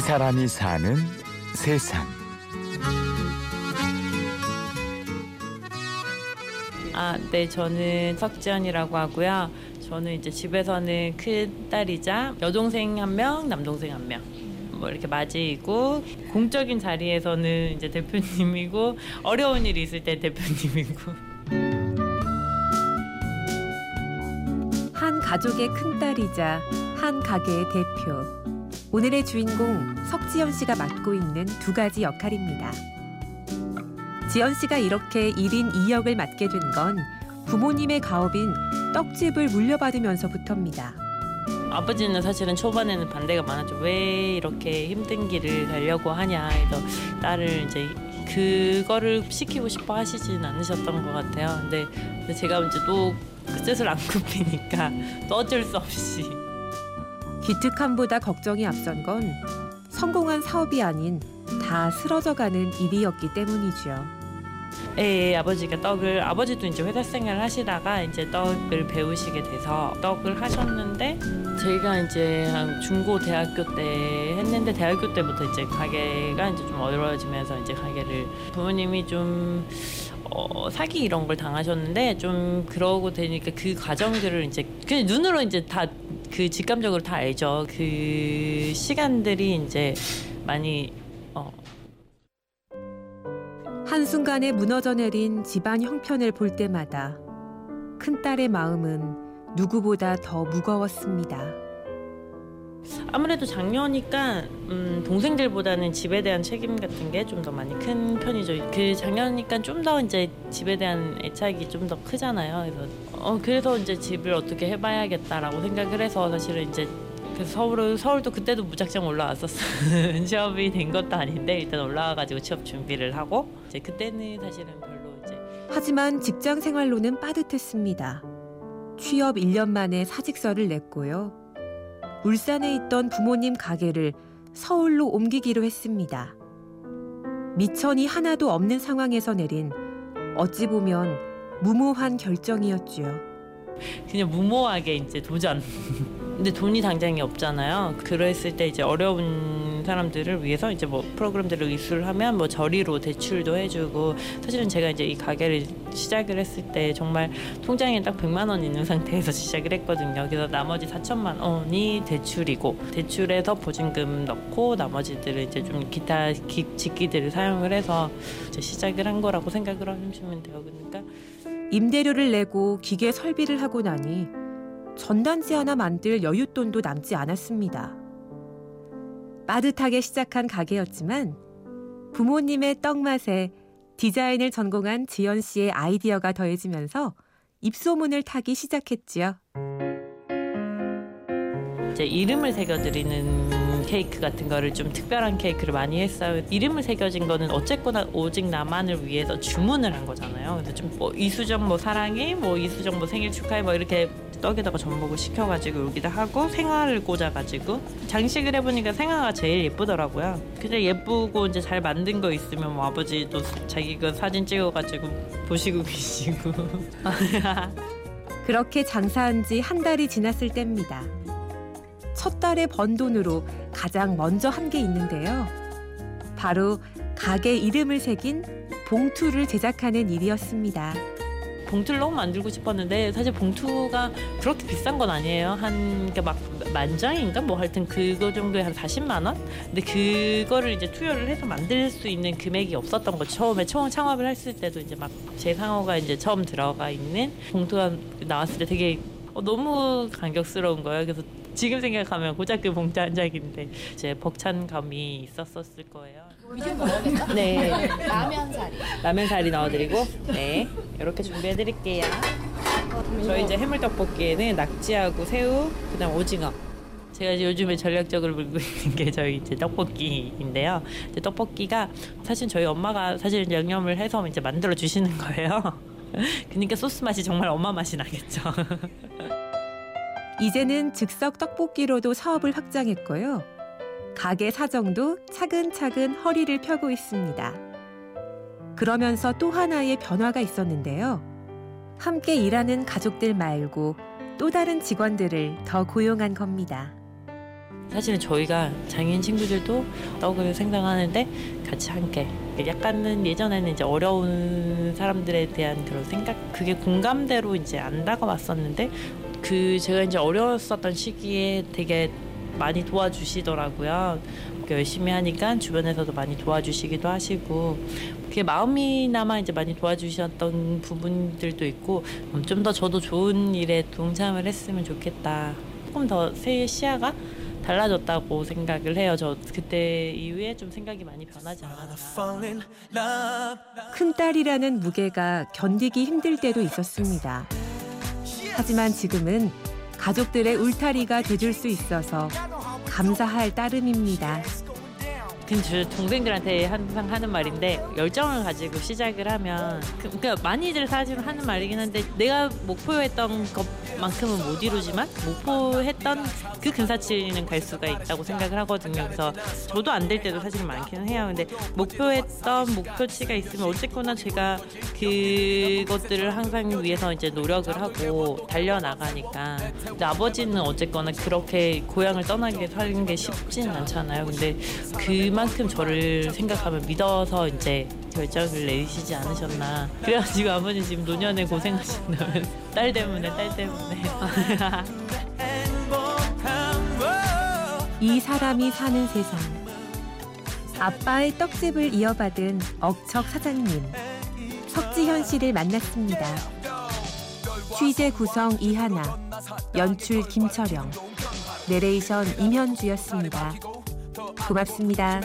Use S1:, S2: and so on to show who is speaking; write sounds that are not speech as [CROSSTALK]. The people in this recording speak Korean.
S1: 이 사람이 사는 세상.
S2: 아, 네, 저는 석지연이라고 하고요. 저는 이제 집에서는 큰 딸이자 여동생 한 명, 남동생 한 명. 뭐 이렇게 맞이이고 공적인 자리에서는 이제 대표님이고 어려운 일이 있을 때 대표님이고
S3: 한 가족의 큰 딸이자 한 가게의 대표. 오늘의 주인공 석지연 씨가 맡고 있는 두 가지 역할입니다. 지연 씨가 이렇게 1인 2역을 맡게 된 건 부모님의 가업인 떡집을 물려받으면서부터입니다.
S2: 아버지는 사실은 초반에는 반대가 많았죠. 왜 이렇게 힘든 길을 가려고 하냐 해서 딸을 이제 그거를 시키고 싶어 하시진 않으셨던 것 같아요. 근데 제가 이제 또 그 뜻을 안 굽히니까 또 어쩔 수 없이
S3: 기특함보다 걱정이 앞선 건 성공한 사업이 아닌 다 쓰러져가는 일이었기 때문이죠.
S2: 예, 예, 아버지가 떡을 아버지도 이제 회사 생활을 하시다가 이제 떡을 배우시게 돼서 떡을 하셨는데 제가 이제 한 중고 대학교 때 했는데 대학교 때부터 이제 가게가 이제 좀 어려워지면서 이제 가게를 부모님이 좀 어, 사기 이런 걸 당하셨는데 좀 그러고 되니까 그 과정들을 이제 그냥 눈으로 이제 다 그 직감적으로 다 알죠. 그 시간들이 이제 많이 어,
S3: 한순간에 무너져 내린 집안 형편을 볼 때마다 큰딸의 마음은 누구보다 더 무거웠습니다.
S2: 아무래도 작년이니까 음, 동생들보다는 집에 대한 책임 같은 게 좀 더 많이 큰 편이죠. 그 작년이니까 좀 더 이제 집에 대한 애착이 좀 더 크잖아요. 그래서 어 그래서 이제 집을 어떻게 해봐야겠다라고 생각을 해서 사실은 이제 그래서 서울 서울도 그때도 무작정 올라왔었어. 취업이 [LAUGHS] 된 것도 아닌데 일단 올라와가지고 취업 준비를 하고 이제 그때는 사실은 별로 이제
S3: 하지만 직장 생활로는 빠듯했습니다. 취업 1년 만에 사직서를 냈고요. 울산에 있던 부모님 가게를 서울로 옮기기로 했습니다. 미천이 하나도 없는 상황에서 내린 어찌 보면 무모한 결정이었죠.
S2: 그냥 무모하게 이제 도전. 근데 돈이 당장이 없잖아요. 그랬을 때 이제 어려운 사람들을 위해서 이제 뭐 프로그램들을 이수를 하면 뭐 저리로 대출도 해주고 사실은 제가 이제 이 가게를 시작을 했을 때 정말 통장에 딱 100만 원 있는 [LAUGHS] 상태에서 시작을 했거든요. 그래서 나머지 4천만 원이 대출이고 대출에서 보증금 넣고 나머지들을 이제 좀 기타 기, 직기들을 사용을 해서 이제 시작을 한 거라고 생각을 하시면 돼요. 그러니까
S3: 임대료를 내고 기계 설비를 하고 나니 전단지 하나 만들 여윳돈도 남지 않았습니다. 빠듯하게 시작한 가게였지만 부모님의 떡맛에 디자인을 전공한 지연 씨의 아이디어가 더해지면서 입소문을 타기 시작했지요.
S2: 이제 이름을 새겨드리는 케이크 같은 거를 좀 특별한 케이크를 많이 했어요. 이름을 새겨진 거는 어쨌거나 오직 나만을 위해서 주문을 한 거잖아요. 그래서 좀 뭐 이수정 뭐 사랑해, 뭐 이수정 뭐 생일 축하해, 뭐 이렇게 떡에다가 전복을 시켜가지고 여기다 하고 생화를 꽂아가지고 장식을 해보니까 생화가 제일 예쁘더라고요. 근데 예쁘고 이제 잘 만든 거 있으면 뭐 아버지도 자기 그 사진 찍어가지고 보시고 [LAUGHS] 계시고. [LAUGHS]
S3: 그렇게 장사한 지 한 달이 지났을 때입니다. 첫 달에 번 돈으로 가장 먼저 한 게 있는데요. 바로 가게 이름을 새긴 봉투를 제작하는 일이었습니다.
S2: 봉투를 너무 만들고 싶었는데 사실 봉투가 그렇게 비싼 건 아니에요. 한 막 만장인가 뭐 하여튼 그거 정도에 한 40만 원? 근데 그거를 이제 투여를 해서 만들 수 있는 금액이 없었던 거죠. 처음에 처음 창업을 했을 때도 이제 막 제 상호가 이제 처음 들어가 있는 봉투가 나왔을 때 되게 어, 너무 감격스러운 거예요. 그래서 지금 생각하면 고작그 봉투 한 장인데 이제 벅찬 감이 있었었을 거예요. 네.
S4: 라면 사리.
S2: 라면 사리 넣어드리고 네 이렇게 준비해드릴게요. 저희 이제 해물 떡볶이에는 낙지하고 새우 그다음 오징어. 제가 요즘에 전략적으로 물고 [LAUGHS] 있는 게 저희 이제 떡볶이인데요. 이제 떡볶이가 사실 저희 엄마가 사실 양념을 해서 이제 만들어 주시는 거예요. [LAUGHS] 그러니까 소스 맛이 정말 엄마 맛이 나겠죠. [LAUGHS]
S3: 이제는 즉석 떡볶이로도 사업을 확장했고요. 가게 사정도 차근차근 허리를 펴고 있습니다. 그러면서 또 하나의 변화가 있었는데요. 함께 일하는 가족들 말고 또 다른 직원들을 더 고용한 겁니다.
S2: 사실은 저희가 장애인 친구들도 떡을 생각하는데 같이 함께 약간은 예전에는 이제 어려운 사람들에 대한 그런 생각 그게 공감대로 이제 안 다가왔었는데 그 제가 이제 어려웠었던 시기에 되게 많이 도와주시더라고요. 열심히 하니까 주변에서도 많이 도와주시기도 하시고 그게 마음이나마 이제 많이 도와주셨던 부분들도 있고 음, 좀더 저도 좋은 일에 동참을 했으면 좋겠다. 조금 더 새 시야가 달라졌다고 생각을 해요. 저 그때 이후에 좀 생각이 많이 변하지 않았나.
S3: 큰 딸이라는 무게가 견디기 힘들 때도 있었습니다. 하지만 지금은 가족들의 울타리가 돼줄 수 있어서 감사할 따름입니다.
S2: 근데 저 동생들한테 항상 하는 말인데 열정을 가지고 시작을 하면 그- 그러니까 많이들 사실 하는 말이긴 한데 내가 목표했던 것만큼은 못 이루지만 목표했던 그 근사치는 갈 수가 있다고 생각을 하거든요. 그래서 저도 안 될 때도 사실 많기는 해요. 근데 목표했던 목표치가 있으면 어쨌거나 제가 그것들을 항상 위해서 이제 노력을 하고 달려 나가니까 근데 아버지는 어쨌거나 그렇게 고향을 떠나게 사는 게 쉽지는 않잖아요. 근데 그만 큼 저를 생각하면 믿어서 이제 결정을 내리시지 않으셨나. 그래가지고 아버지 지금 노년에 고생하신다면 딸 때문에 딸 때문에. [LAUGHS]
S3: 이 사람이 사는 세상. 아빠의 떡집을 이어받은 억척 사장님 석지현 씨를 만났습니다. 취재 구성 이하나, 연출 김철영, 내레이션 임현주였습니다. 고맙습니다.